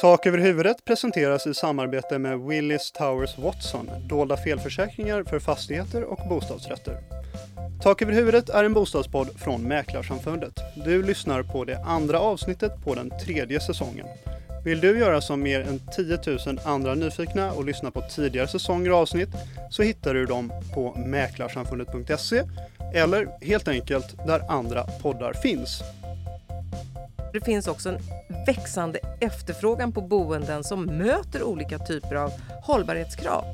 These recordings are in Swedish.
Tak över huvudet presenteras i samarbete med Willis Towers Watson, dolda felförsäkringar för fastigheter och bostadsrätter. Tak över huvudet är en bostadspodd från Mäklarsamfundet. Du lyssnar på det andra avsnittet på den tredje säsongen. Vill du göra som mer än 10 000 andra nyfikna och lyssna på tidigare säsonger och avsnitt så hittar du dem på mäklarsamfundet.se eller helt enkelt där andra poddar finns. Det finns också en växande efterfrågan på boenden som möter olika typer av hållbarhetskrav.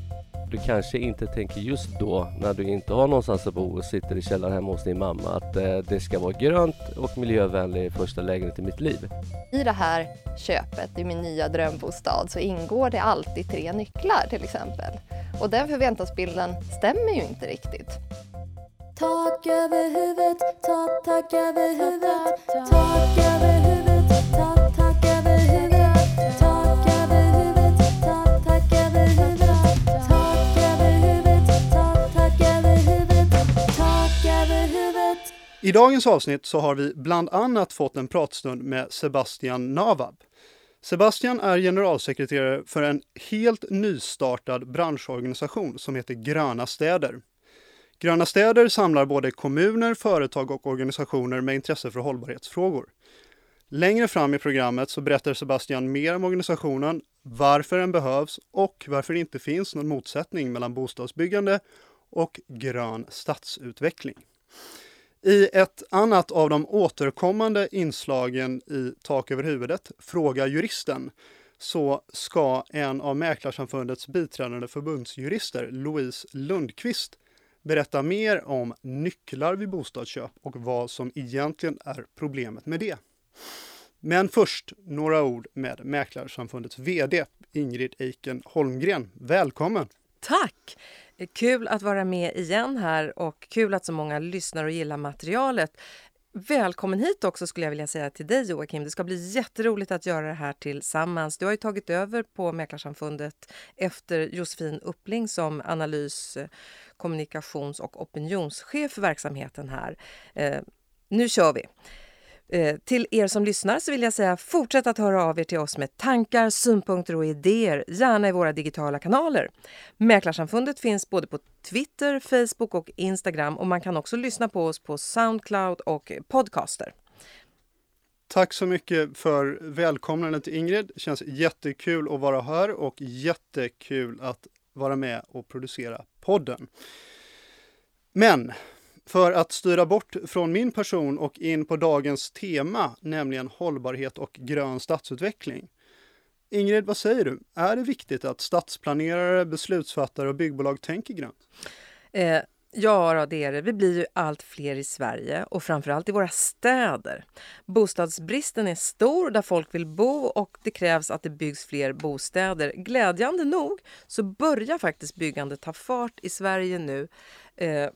Du kanske inte tänker just då när du inte har någonstans att bo och sitter i källaren hemma hos din mamma att eh, det ska vara grönt och miljövänlig första lägenhet i mitt liv. I det här köpet, i min nya drömbostad, så ingår det alltid tre nycklar till exempel. Och den förväntansbilden stämmer ju inte riktigt. Tak över huvudet, ta tak över huvudet, tak över huvudet, ta tak över huvudet, tak över huvudet, ta tak över huvudet, tak över huvudet, ta tak över huvudet, tak över huvudet. I dagens avsnitt så har vi bland annat fått en pratstund med Sebastian Navab. Sebastian är generalsekreterare för en helt nystartad branschorganisation som heter Gröna städer. Gröna städer samlar både kommuner, företag och organisationer med intresse för hållbarhetsfrågor. Längre fram i programmet så berättar Sebastian mer om organisationen, varför den behövs och varför det inte finns någon motsättning mellan bostadsbyggande och grön stadsutveckling. I ett annat av de återkommande inslagen i Tak över huvudet, Fråga juristen, så ska en av Mäklarsamfundets biträdande förbundsjurister, Louise Lundqvist, berätta mer om nycklar vid bostadsköp och vad som egentligen är problemet med det. Men först några ord med Mäklarsamfundets VD Ingrid Eiken Holmgren. Välkommen! Tack! Kul att vara med igen här och kul att så många lyssnar och gillar materialet. Välkommen hit också skulle jag vilja säga till dig Joakim. Det ska bli jätteroligt att göra det här tillsammans. Du har ju tagit över på Mäklarsamfundet efter Josefin Uppling som analys, eh, kommunikations och opinionschef för verksamheten här. Eh, nu kör vi! Eh, till er som lyssnar så vill jag säga fortsätt att höra av er till oss med tankar, synpunkter och idéer, gärna i våra digitala kanaler. Mäklarsamfundet finns både på Twitter, Facebook och Instagram och man kan också lyssna på oss på Soundcloud och Podcaster. Tack så mycket för välkomnandet Ingrid. Det känns jättekul att vara här och jättekul att vara med och producera podden. Men för att styra bort från min person och in på dagens tema, nämligen hållbarhet och grön stadsutveckling. Ingrid, vad säger du? Är det viktigt att stadsplanerare, beslutsfattare och byggbolag tänker grönt? Eh, ja, det är det. Vi blir ju allt fler i Sverige och framförallt i våra städer. Bostadsbristen är stor där folk vill bo och det krävs att det byggs fler bostäder. Glädjande nog så börjar faktiskt byggandet ta fart i Sverige nu. Eh,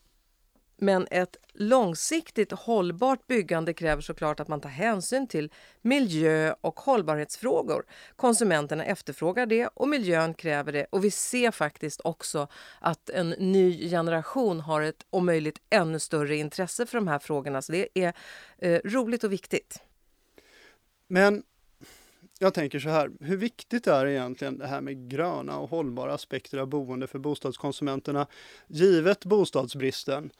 men ett långsiktigt hållbart byggande kräver såklart att man tar hänsyn till miljö och hållbarhetsfrågor. Konsumenterna efterfrågar det och miljön kräver det och vi ser faktiskt också att en ny generation har ett om möjligt ännu större intresse för de här frågorna. Så det är eh, roligt och viktigt. Men jag tänker så här, hur viktigt är egentligen det här med gröna och hållbara aspekter av boende för bostadskonsumenterna givet bostadsbristen?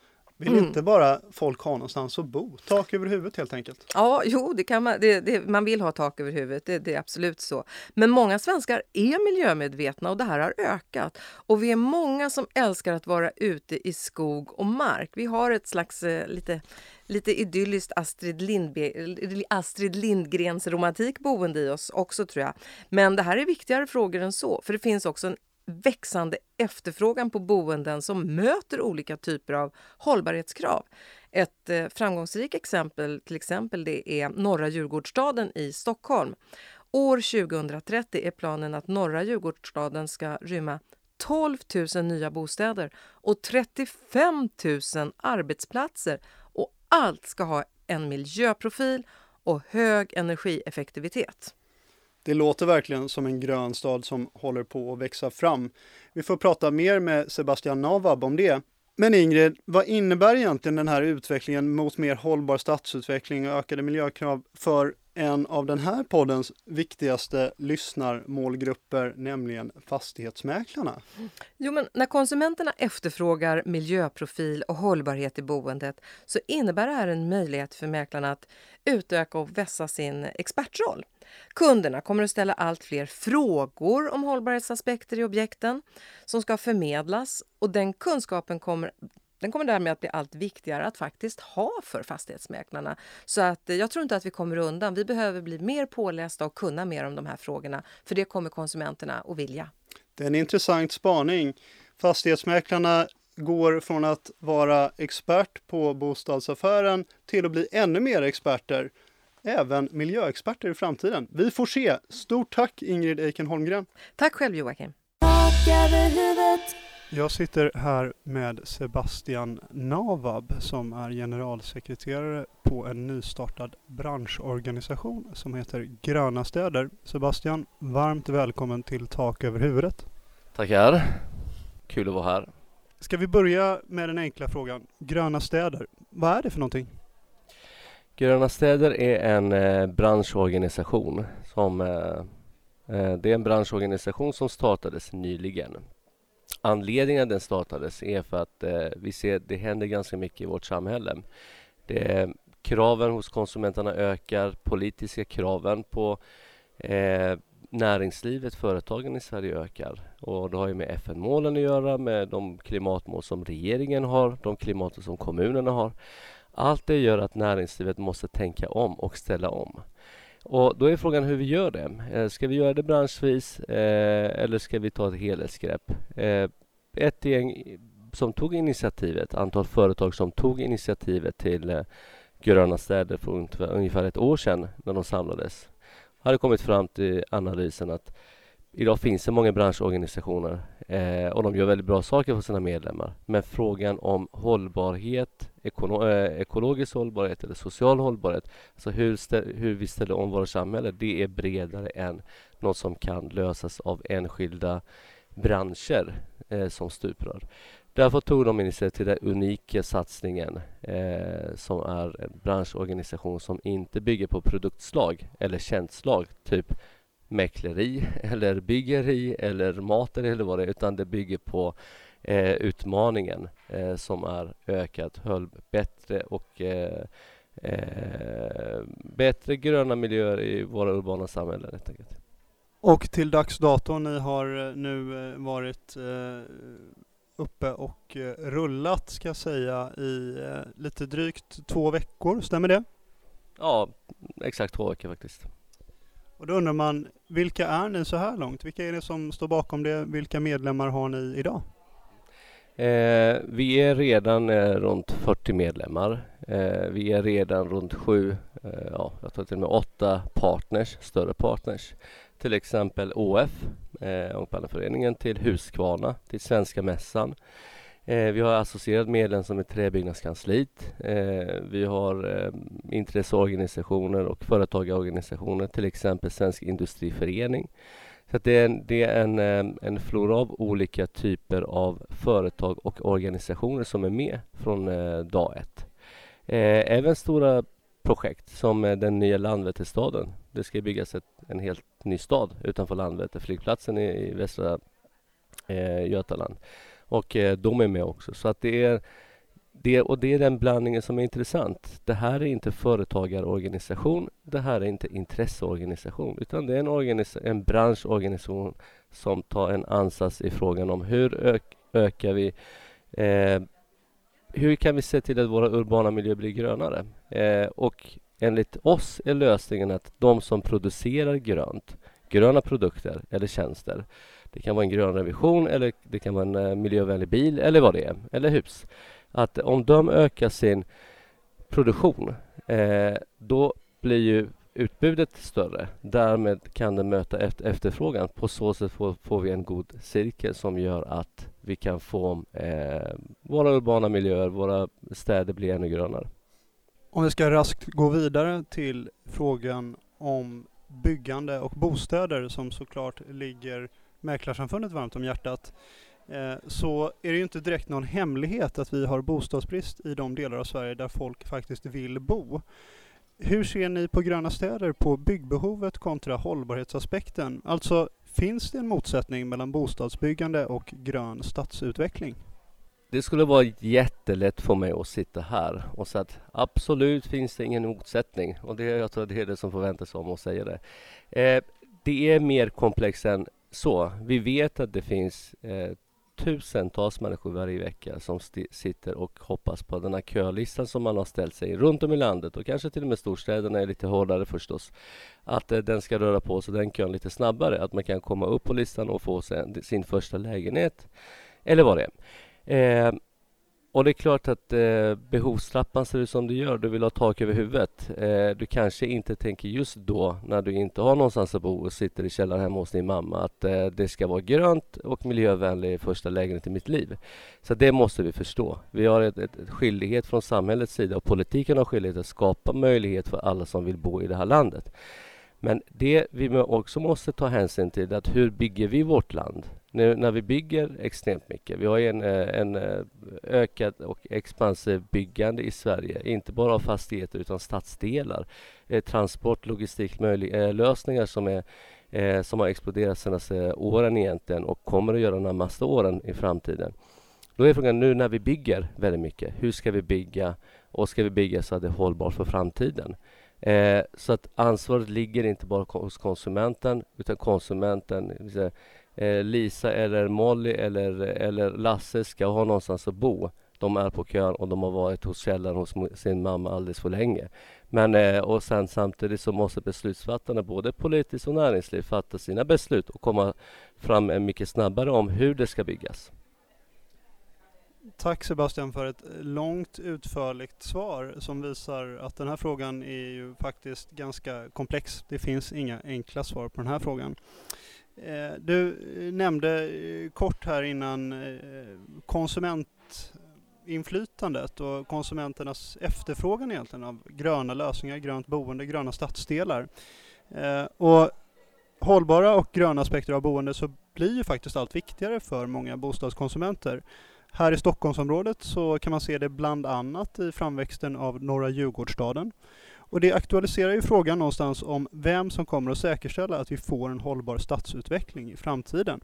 Vill mm. inte bara folk ha någonstans att bo? Tak över huvudet helt enkelt? Ja, jo, det kan man, det, det, man vill ha tak över huvudet, det, det, är absolut så. Men många svenskar är miljömedvetna och det här har ökat. Och vi är många som älskar att vara ute i skog och mark. Vi har ett slags eh, lite lite idylliskt Astrid, Lindbe Astrid Lindgrens romantik boende i oss också tror jag. Men det här är viktigare frågor än så, för det finns också en växande efterfrågan på boenden som möter olika typer av hållbarhetskrav. Ett eh, framgångsrikt exempel till exempel det är Norra Djurgårdsstaden i Stockholm. År 2030 är planen att Norra Djurgårdsstaden ska rymma 12 000 nya bostäder och 35 000 arbetsplatser och allt ska ha en miljöprofil och hög energieffektivitet. Det låter verkligen som en grön stad som håller på att växa fram. Vi får prata mer med Sebastian Navab om det. Men Ingrid, vad innebär egentligen den här utvecklingen mot mer hållbar stadsutveckling och ökade miljökrav för en av den här poddens viktigaste lyssnarmålgrupper, nämligen fastighetsmäklarna. Jo, men när konsumenterna efterfrågar miljöprofil och hållbarhet i boendet så innebär det här en möjlighet för mäklarna att utöka och vässa sin expertroll. Kunderna kommer att ställa allt fler frågor om hållbarhetsaspekter i objekten som ska förmedlas och den kunskapen kommer den kommer därmed att bli allt viktigare att faktiskt ha för fastighetsmäklarna. Så att eh, jag tror inte att vi kommer undan. Vi behöver bli mer pålästa och kunna mer om de här frågorna. För det kommer konsumenterna att vilja. Det är en intressant spaning. Fastighetsmäklarna går från att vara expert på bostadsaffären till att bli ännu mer experter, även miljöexperter i framtiden. Vi får se. Stort tack Ingrid Eiken Holmgren. Tack själv Joakim. Jag sitter här med Sebastian Navab som är generalsekreterare på en nystartad branschorganisation som heter Gröna städer. Sebastian, varmt välkommen till Tak över huvudet. Tackar. Kul att vara här. Ska vi börja med den enkla frågan. Gröna städer, vad är det för någonting? Gröna städer är en eh, branschorganisation som eh, eh, det är en branschorganisation som startades nyligen. Anledningen att den startades är för att eh, vi ser att det händer ganska mycket i vårt samhälle. Det kraven hos konsumenterna ökar, politiska kraven på eh, näringslivet, företagen i Sverige ökar. Och det har ju med FN-målen att göra, med de klimatmål som regeringen har, de klimatmål som kommunerna har. Allt det gör att näringslivet måste tänka om och ställa om. Och då är frågan hur vi gör det. Eh, ska vi göra det branschvis eh, eller ska vi ta ett helhetsgrepp? Eh, ett gäng som tog initiativet, antal företag som tog initiativet till Gröna städer för ungefär ett år sedan när de samlades hade kommit fram till analysen att idag finns det många branschorganisationer eh, och de gör väldigt bra saker för sina medlemmar. Men frågan om hållbarhet, ekolo eh, ekologisk hållbarhet eller social hållbarhet, alltså hur, hur vi ställer om vårt samhälle, det är bredare än något som kan lösas av enskilda branscher eh, som stuprör. Därför tog de initiativ till den unika satsningen eh, som är en branschorganisation som inte bygger på produktslag eller tjänstslag, typ mäkleri eller byggeri eller mat eller vad det är, utan det bygger på eh, utmaningen eh, som är ökat höll bättre och eh, eh, bättre gröna miljöer i våra urbana samhällen helt enkelt. Och till dags dato, ni har eh, nu eh, varit uppe och rullat ska jag säga i lite drygt två veckor, stämmer det? Ja, exakt två veckor faktiskt. Och då undrar man, vilka är ni så här långt? Vilka är det som står bakom det? Vilka medlemmar har ni idag? Eh, vi är redan eh, runt 40 medlemmar. Eh, vi är redan runt sju, eh, ja, jag tror till och med åtta partners, större partners. Till exempel ÅF, eh, Ångpanneföreningen, till Huskvarna, till Svenska Mässan. Eh, vi har associerad medlem som är Träbyggnadskansliet. Eh, vi har eh, intresseorganisationer och företagarorganisationer, till exempel Svensk Industriförening. Så att det är, en, det är en, eh, en flora av olika typer av företag och organisationer som är med från eh, dag ett. Eh, även stora projekt som eh, den nya Landvetterstaden. Det ska byggas ett, en helt ny stad utanför Landvetter, flygplatsen i, i västra eh, Götaland. Och eh, de är med också. Så att det är det, och det är den blandningen som är intressant. Det här är inte företagarorganisation, det här är inte intresseorganisation, utan det är en, organisa- en branschorganisation som tar en ansats i frågan om hur ök- ökar vi eh, hur kan vi se till att våra urbana miljöer blir grönare? Eh, och enligt oss är lösningen att de som producerar grönt, gröna produkter eller tjänster, det kan vara en grön revision eller det kan vara en eh, miljövänlig bil eller vad det är, eller hus. Att om de ökar sin produktion, eh, då blir ju utbudet större. Därmed kan den möta efterfrågan. På så sätt får, får vi en god cirkel som gör att vi kan få eh, våra urbana miljöer, våra städer bli ännu grönare. Om vi ska raskt gå vidare till frågan om byggande och bostäder som såklart ligger Mäklarsamfundet varmt om hjärtat eh, så är det ju inte direkt någon hemlighet att vi har bostadsbrist i de delar av Sverige där folk faktiskt vill bo. Hur ser ni på gröna städer på byggbehovet kontra hållbarhetsaspekten? Alltså, finns det en motsättning mellan bostadsbyggande och grön stadsutveckling? Det skulle vara jättelätt för mig att sitta här och säga att absolut finns det ingen motsättning och det, jag tror det är det som förväntas om att säga det. Eh, det är mer komplext än så. Vi vet att det finns eh, tusentals människor varje vecka som sitter och hoppas på den här kölistan som man har ställt sig runt om i landet och kanske till och med storstäderna är lite hårdare förstås. Att eh, den ska röra på sig den kön lite snabbare, att man kan komma upp på listan och få sin, sin första lägenhet eller vad det är. Eh, och det är klart att eh, behovstrappan ser ut som du gör. Du vill ha tak över huvudet. Eh, du kanske inte tänker just då när du inte har någonstans att bo och sitter i källaren hemma hos din mamma att eh, det ska vara grönt och miljövänlig första lägenhet i mitt liv. Så det måste vi förstå. Vi har ett, ett, ett skyldighet från samhällets sida och politiken har skyldighet att skapa möjlighet för alla som vill bo i det här landet. Men det vi också måste ta hänsyn till är att hur bygger vi vårt land? Nu när vi bygger extremt mycket, vi har en, eh, en eh, ökad och expansiv byggande i Sverige, inte bara av fastigheter utan stadsdelar, eh, transport, logistiklösningar eh, som, är, som har exploderat senaste åren egentligen och kommer att göra de närmaste åren i framtiden. Då är frågan nu när vi bygger väldigt mycket, hur ska vi bygga och ska vi bygga så att det är hållbart för framtiden? Eh, så att ansvaret ligger inte bara hos konsumenten utan konsumenten, Eh, Lisa eller Molly eller, eller Lasse ska ha någonstans att bo. De är på kön och de har varit hos källaren hos sin mamma alldeles för länge. Men eh, och sen samtidigt så måste beslutsfattarna, både politiskt och näringsliv, fatta sina beslut och komma fram mycket snabbare om hur det ska byggas. Tack Sebastian för ett långt utförligt svar som visar att den här frågan är ju faktiskt ganska komplex. Det finns inga enkla svar på den här frågan. Eh, du nämnde eh, kort här innan eh, konsumentinflytandet och konsumenternas efterfrågan egentligen av gröna lösningar, grönt boende, gröna stadsdelar. Och hållbara och gröna aspekter av boende så blir ju faktiskt allt viktigare för många bostadskonsumenter. Här i Stockholmsområdet så kan man se det bland annat i framväxten av Norra Djurgårdsstaden. Och det aktualiserar ju frågan någonstans om vem som kommer att säkerställa att vi får en hållbar stadsutveckling i framtiden.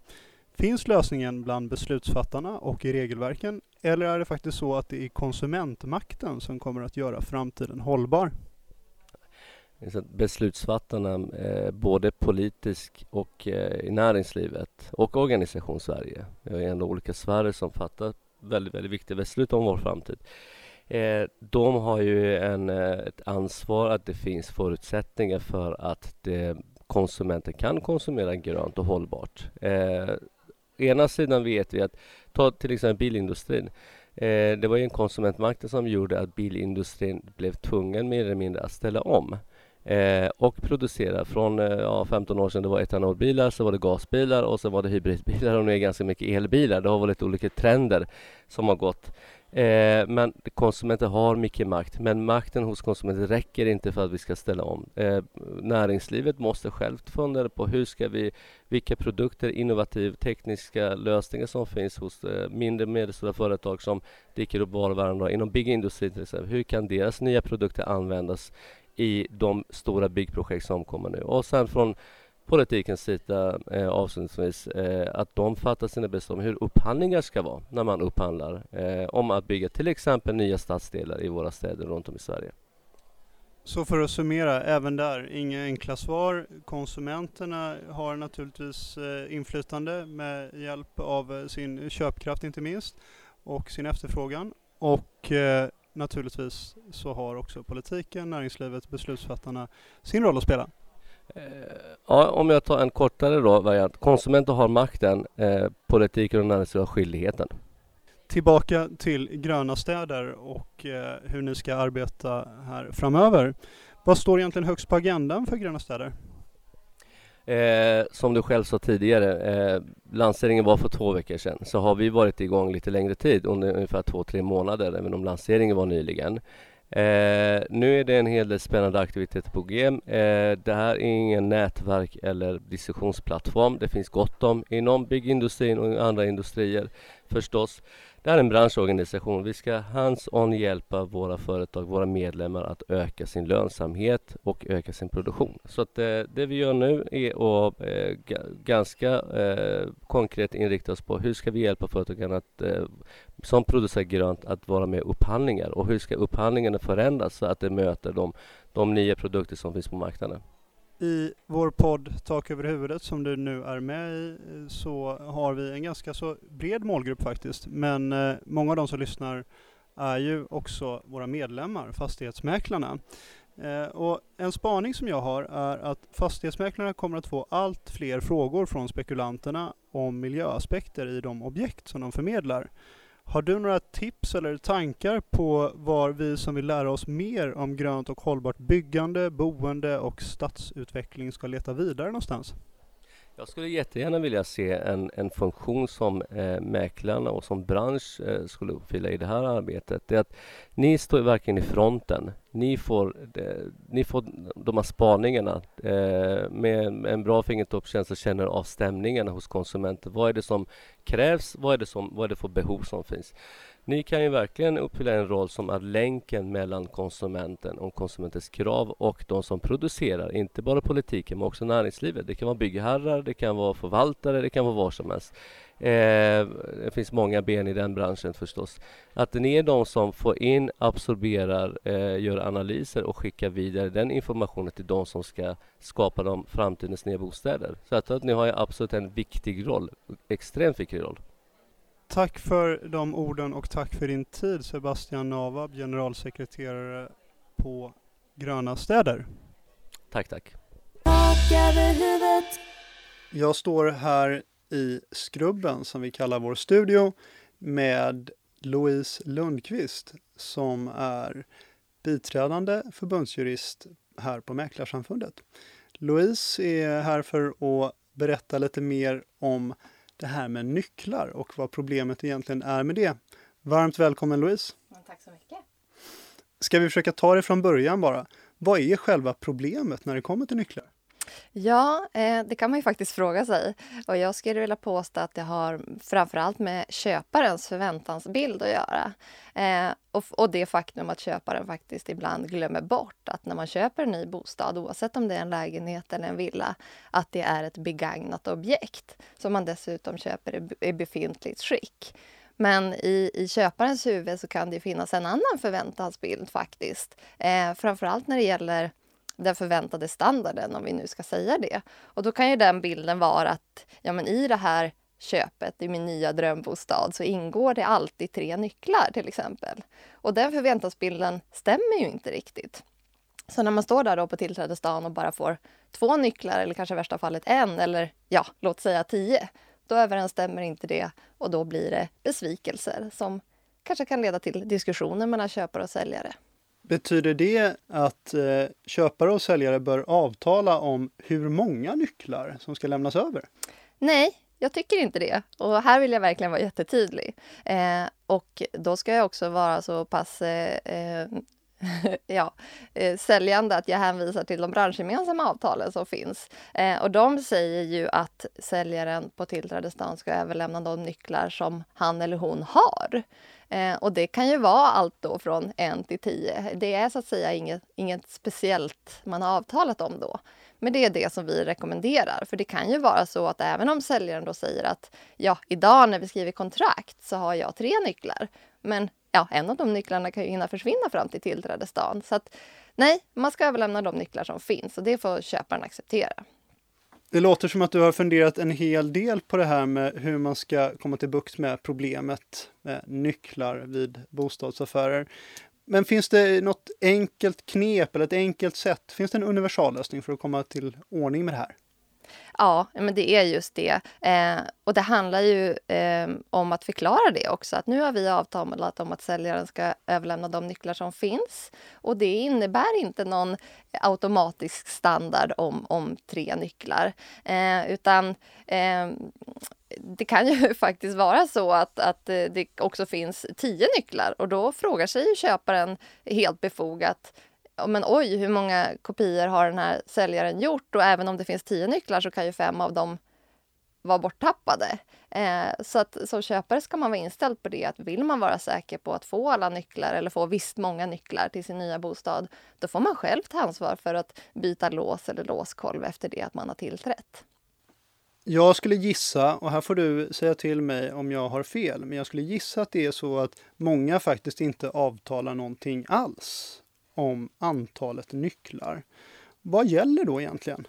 Finns lösningen bland beslutsfattarna och i regelverken eller är det faktiskt så att det är konsumentmakten som kommer att göra framtiden hållbar? Beslutsfattarna, eh, både politiskt och eh, i näringslivet och organisation Sverige. Vi har ändå olika sfärer som fattar väldigt, väldigt viktiga beslut om vår framtid. Eh, de har ju en, eh, ett ansvar att det finns förutsättningar för att det, konsumenten kan konsumera grönt och hållbart. Eh, ena sidan vet vi att, ta till exempel bilindustrin. Eh, det var ju en konsumentmakt som gjorde att bilindustrin blev tvungen mer eller mindre att ställa om eh, och producera. Från eh, ja, 15 år sedan det var etanolbilar, så var det gasbilar och sen var det hybridbilar och nu är det ganska mycket elbilar. Det har varit olika trender som har gått. Eh, men konsumenter har mycket makt, men makten hos konsumenter räcker inte för att vi ska ställa om. Eh, näringslivet måste självt fundera på hur ska vi, vilka produkter, innovativa tekniska lösningar som finns hos eh, mindre och medelstora företag som dyker upp var och varannan Inom byggindustrin till exempel, hur kan deras nya produkter användas i de stora byggprojekt som kommer nu? Och sen från politikens sida eh, avslutningsvis eh, att de fattar sina beslut om hur upphandlingar ska vara när man upphandlar eh, om att bygga till exempel nya stadsdelar i våra städer runt om i Sverige. Så för att summera, även där, inga enkla svar. Konsumenterna har naturligtvis eh, inflytande med hjälp av eh, sin köpkraft inte minst och sin efterfrågan. Och eh, naturligtvis så har också politiken, näringslivet, beslutsfattarna sin roll att spela. Eh, ja, om jag tar en kortare då variant. Konsumenter har makten, eh, politiker och näringsliv har skyldigheten. Tillbaka till gröna städer och eh, hur ni ska arbeta här framöver. Vad står egentligen högst på agendan för gröna städer? Eh, som du själv sa tidigare, eh, lanseringen var för två veckor sedan. Så har vi varit igång lite längre tid, under ungefär två, tre månader, även om lanseringen var nyligen. Eh, nu är det en hel del spännande aktiviteter på G. Eh, det här är ingen nätverk eller diskussionsplattform. Det finns gott om inom byggindustrin och andra industrier förstås. Det här är en branschorganisation. Vi ska hands-on hjälpa våra företag, våra medlemmar att öka sin lönsamhet och öka sin produktion. Så att eh, det vi gör nu är att eh, ganska eh, konkret inrikta oss på hur ska vi hjälpa företagen att, eh, som producerar grönt att vara med i upphandlingar och hur ska upphandlingarna förändras så att det möter de, de nya produkter som finns på marknaden. I vår podd Tak över huvudet som du nu är med i så har vi en ganska så bred målgrupp faktiskt. Men eh, många av de som lyssnar är ju också våra medlemmar, fastighetsmäklarna. Eh, och en spaning som jag har är att fastighetsmäklarna kommer att få allt fler frågor från spekulanterna om miljöaspekter i de objekt som de förmedlar. Har du några tips eller tankar på var vi som vill lära oss mer om grönt och hållbart byggande, boende och stadsutveckling ska leta vidare någonstans? Jag skulle jättegärna vilja se en, en funktion som eh, mäklarna och som bransch eh, skulle uppfylla i det här arbetet. Det är att ni står verkligen i fronten. Ni får, eh, ni får de här spaningarna eh, med en bra fingertoppskänsla känner av stämningarna hos konsumenten. Vad är det som krävs? Vad är det, som, vad är det för behov som finns? Ni kan ju verkligen uppfylla en roll som är länken mellan konsumenten och konsumentens krav och de som producerar, inte bara politiken men också näringslivet. Det kan vara byggherrar, det kan vara förvaltare, det kan vara vad som helst. Eh, det finns många ben i den branschen förstås. Att ni är de som får in, absorberar, eh, gör analyser och skickar vidare den informationen till de som ska skapa de framtidens nya bostäder. Så jag tror att ni har ju absolut en viktig roll, extremt viktig roll. Tack för de orden och tack för din tid Sebastian Navab, generalsekreterare på Gröna städer. Tack, tack. Jag står här i Skrubben som vi kallar vår studio med Louise Lundqvist som är biträdande förbundsjurist här på Mäklarsamfundet. Louise är här för att berätta lite mer om det här med nycklar och vad problemet egentligen är med det. Varmt välkommen Louise! Tack så mycket. Ska vi försöka ta det från början bara? Vad är själva problemet när det kommer till nycklar? Ja, eh, det kan man ju faktiskt fråga sig. Och jag skulle vilja påstå att det har framförallt med köparens förväntansbild att göra. Eh, och, och det faktum att köparen faktiskt ibland glömmer bort att när man köper en ny bostad, oavsett om det är en lägenhet eller en villa, att det är ett begagnat objekt som man dessutom köper i, i befintligt skick. Men i, i köparens huvud så kan det finnas en annan förväntansbild faktiskt. Eh, framförallt när det gäller den förväntade standarden, om vi nu ska säga det. Och då kan ju den bilden vara att ja, men i det här köpet, i min nya drömbostad, så ingår det alltid tre nycklar till exempel. Och den förväntansbilden stämmer ju inte riktigt. Så när man står där då på tillträdesdagen och bara får två nycklar eller kanske i värsta fallet en eller ja, låt säga tio, då överensstämmer inte det och då blir det besvikelser som kanske kan leda till diskussioner mellan köpare och säljare. Betyder det att eh, köpare och säljare bör avtala om hur många nycklar som ska lämnas över? Nej, jag tycker inte det. Och här vill jag verkligen vara jättetydlig. Eh, och då ska jag också vara så pass eh, eh, ja, eh, säljande att jag hänvisar till de branschgemensamma avtalen som finns. Eh, och de säger ju att säljaren på tillträdesdagen ska överlämna de nycklar som han eller hon har. Eh, och det kan ju vara allt då från en till tio. Det är så att säga inget, inget speciellt man har avtalat om då. Men det är det som vi rekommenderar. För det kan ju vara så att även om säljaren då säger att ja, idag när vi skriver kontrakt så har jag tre nycklar. Men ja, en av de nycklarna kan ju hinna försvinna fram till tillträdesdagen. Så att nej, man ska överlämna de nycklar som finns och det får köparen acceptera. Det låter som att du har funderat en hel del på det här med hur man ska komma till bukt med problemet med nycklar vid bostadsaffärer. Men finns det något enkelt knep eller ett enkelt sätt? Finns det en universallösning för att komma till ordning med det här? Ja, men det är just det. Eh, och det handlar ju eh, om att förklara det också. Att nu har vi avtalat om att säljaren ska överlämna de nycklar som finns. Och det innebär inte någon automatisk standard om, om tre nycklar. Eh, utan eh, det kan ju faktiskt vara så att, att eh, det också finns tio nycklar och då frågar sig ju köparen helt befogat men oj, hur många kopior har den här säljaren gjort? Och även om det finns tio nycklar så kan ju fem av dem vara borttappade. Eh, så att som köpare ska man vara inställd på det att vill man vara säker på att få alla nycklar eller få visst många nycklar till sin nya bostad, då får man själv ta ansvar för att byta lås eller låskolv efter det att man har tillträtt. Jag skulle gissa, och här får du säga till mig om jag har fel, men jag skulle gissa att det är så att många faktiskt inte avtalar någonting alls om antalet nycklar. Vad gäller då egentligen?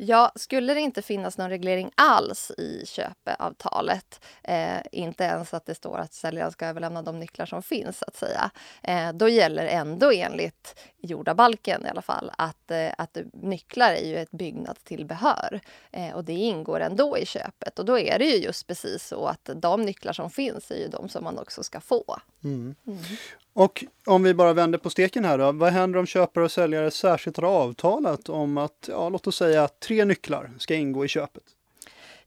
Ja, skulle det inte finnas någon reglering alls i köpeavtalet, eh, inte ens att det står att säljaren ska överlämna de nycklar som finns, så att säga, eh, då gäller ändå enligt jordabalken i alla fall att, eh, att nycklar är ju ett byggnadstillbehör eh, och det ingår ändå i köpet. Och då är det ju just precis så att de nycklar som finns är ju de som man också ska få. Mm. Och om vi bara vänder på steken här då. Vad händer om köpare och säljare särskilt har avtalat om att, ja, låt oss säga att tre nycklar ska ingå i köpet?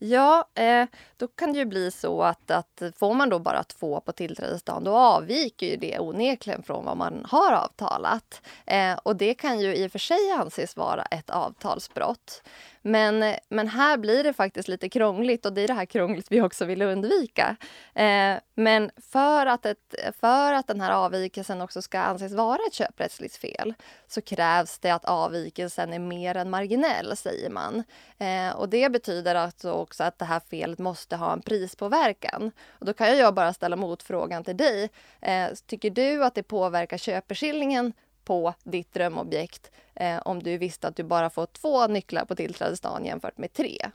Ja, eh, då kan det ju bli så att, att får man då bara två på tillträdesdagen då avviker ju det onekligen från vad man har avtalat. Eh, och det kan ju i och för sig anses vara ett avtalsbrott. Men, men här blir det faktiskt lite krångligt och det är det här krångligt vi också vill undvika. Eh, men för att, ett, för att den här avvikelsen också ska anses vara ett köprättsligt fel så krävs det att avvikelsen är mer än marginell, säger man. Eh, och det betyder att också att det här felet måste ha en prispåverkan. Och då kan jag bara ställa motfrågan till dig. Eh, tycker du att det påverkar köpeskillingen på ditt drömobjekt eh, om du visste att du bara får två nycklar på tillträdesdagen jämfört med tre.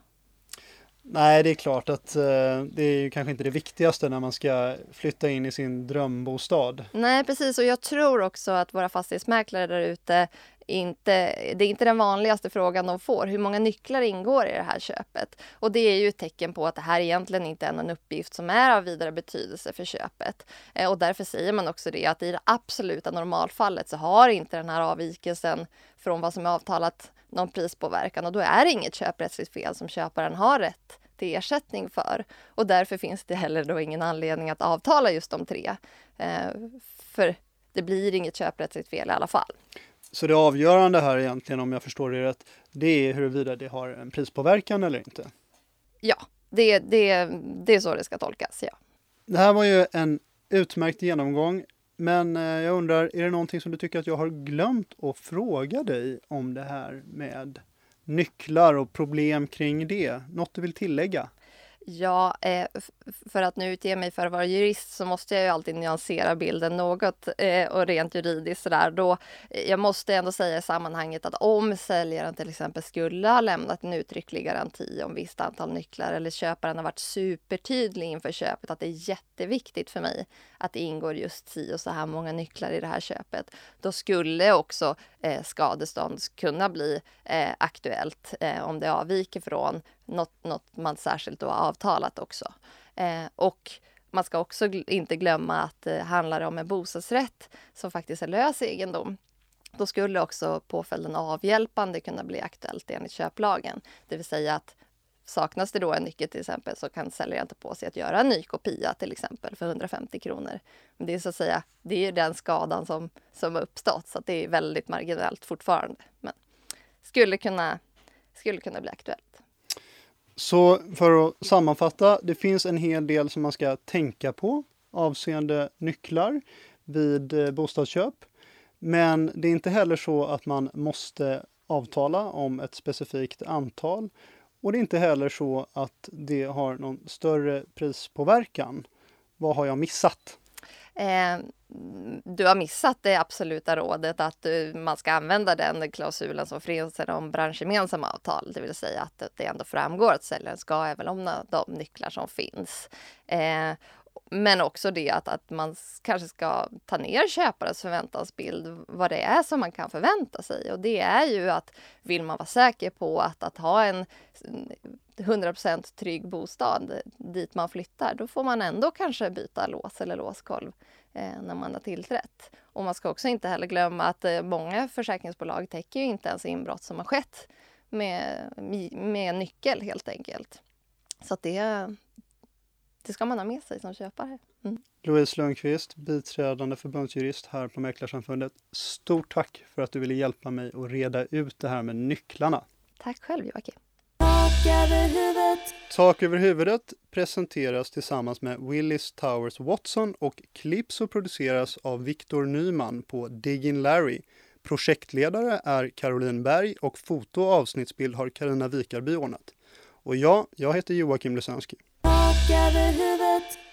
Nej, det är klart att eh, det är kanske inte det viktigaste när man ska flytta in i sin drömbostad. Nej, precis. Och jag tror också att våra fastighetsmäklare där ute inte, det är inte den vanligaste frågan de får. Hur många nycklar ingår i det här köpet? Och det är ju ett tecken på att det här egentligen inte är en uppgift som är av vidare betydelse för köpet. Eh, och därför säger man också det att i det absoluta normalfallet så har inte den här avvikelsen från vad som är avtalat någon prispåverkan och då är det inget köprättsligt fel som köparen har rätt till ersättning för. Och därför finns det heller då ingen anledning att avtala just de tre. Eh, för det blir inget köprättsligt fel i alla fall. Så det avgörande här egentligen, om jag förstår det rätt, det är huruvida det har en prispåverkan eller inte. Ja, det, det, det är så det ska tolkas, ja. Det här var ju en utmärkt genomgång, men eh, jag undrar, är det någonting som du tycker att jag har glömt att fråga dig om det här med nycklar och problem kring det? Något du vill tillägga? Ja, eh, för att nu utge mig för att vara jurist så måste jag ju alltid nyansera bilden något eh, och rent juridiskt sådär. Då, eh, jag måste ändå säga i sammanhanget att om säljaren till exempel skulle ha lämnat en uttrycklig garanti om visst antal nycklar eller köparen har varit supertydlig inför köpet att det är jätteviktigt för mig att det ingår just si och så här många nycklar i det här köpet. Då skulle också eh, skadestånd kunna bli eh, aktuellt eh, om det avviker från något, något man särskilt då har avtalat också. Eh, och man ska också gl- inte glömma att det handlar om en bostadsrätt som faktiskt är lös egendom. Då skulle också påföljden avhjälpande kunna bli aktuellt enligt köplagen. Det vill säga att saknas det då en nyckel till exempel så kan säljaren ta på sig att göra en ny kopia till exempel för 150 kronor. Men det är så att säga, det är den skadan som, som har uppstått så att det är väldigt marginellt fortfarande. Men skulle kunna, skulle kunna bli aktuellt. Så för att sammanfatta, det finns en hel del som man ska tänka på avseende nycklar vid eh, bostadsköp. Men det är inte heller så att man måste avtala om ett specifikt antal. Och det är inte heller så att det har någon större prispåverkan. Vad har jag missat? Eh, du har missat det absoluta rådet att eh, man ska använda den klausulen som finns i de branschgemensamma avtal, det vill säga att det ändå framgår att säljaren ska överlämna de nycklar som finns. Eh, men också det att, att man kanske ska ta ner köparens förväntansbild, vad det är som man kan förvänta sig. Och det är ju att vill man vara säker på att, att ha en 100% trygg bostad dit man flyttar, då får man ändå kanske byta lås eller låskolv eh, när man har tillträtt. Och man ska också inte heller glömma att eh, många försäkringsbolag täcker ju inte ens inbrott som har skett med, med nyckel helt enkelt. Så att det, det ska man ha med sig som köpare. Mm. Louise Lundqvist, biträdande förbundsjurist här på Mäklarsamfundet. Stort tack för att du ville hjälpa mig att reda ut det här med nycklarna. Tack själv Joakim. Tak över huvudet, Tak över huvudet presenteras tillsammans med Willis Towers Watson och klipps och produceras av Viktor Nyman på Diggin Larry. Projektledare är Caroline Berg och foto och avsnittsbild har Karina Vikarby ordnat. Och ja, jag heter Joakim Lesanski. Tak över huvudet